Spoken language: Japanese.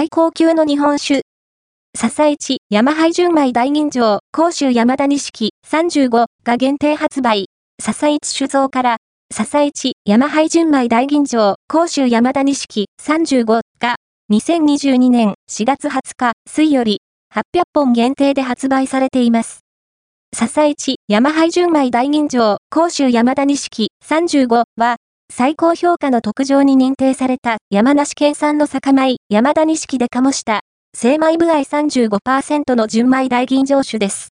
最高級の日本酒。笹市山杯純米大吟醸、甲州山田錦。35が限定発売。笹市酒造から、笹市山杯純米大吟醸、甲州山田錦。35が。2022年。4月20日。水より800本限定で発売されています。笹市山杯純米大吟醸、甲州山田錦。35は、最高評価の特上に認定された山梨県産の酒米山田錦で醸した精米部合35%の純米大吟醸酒です。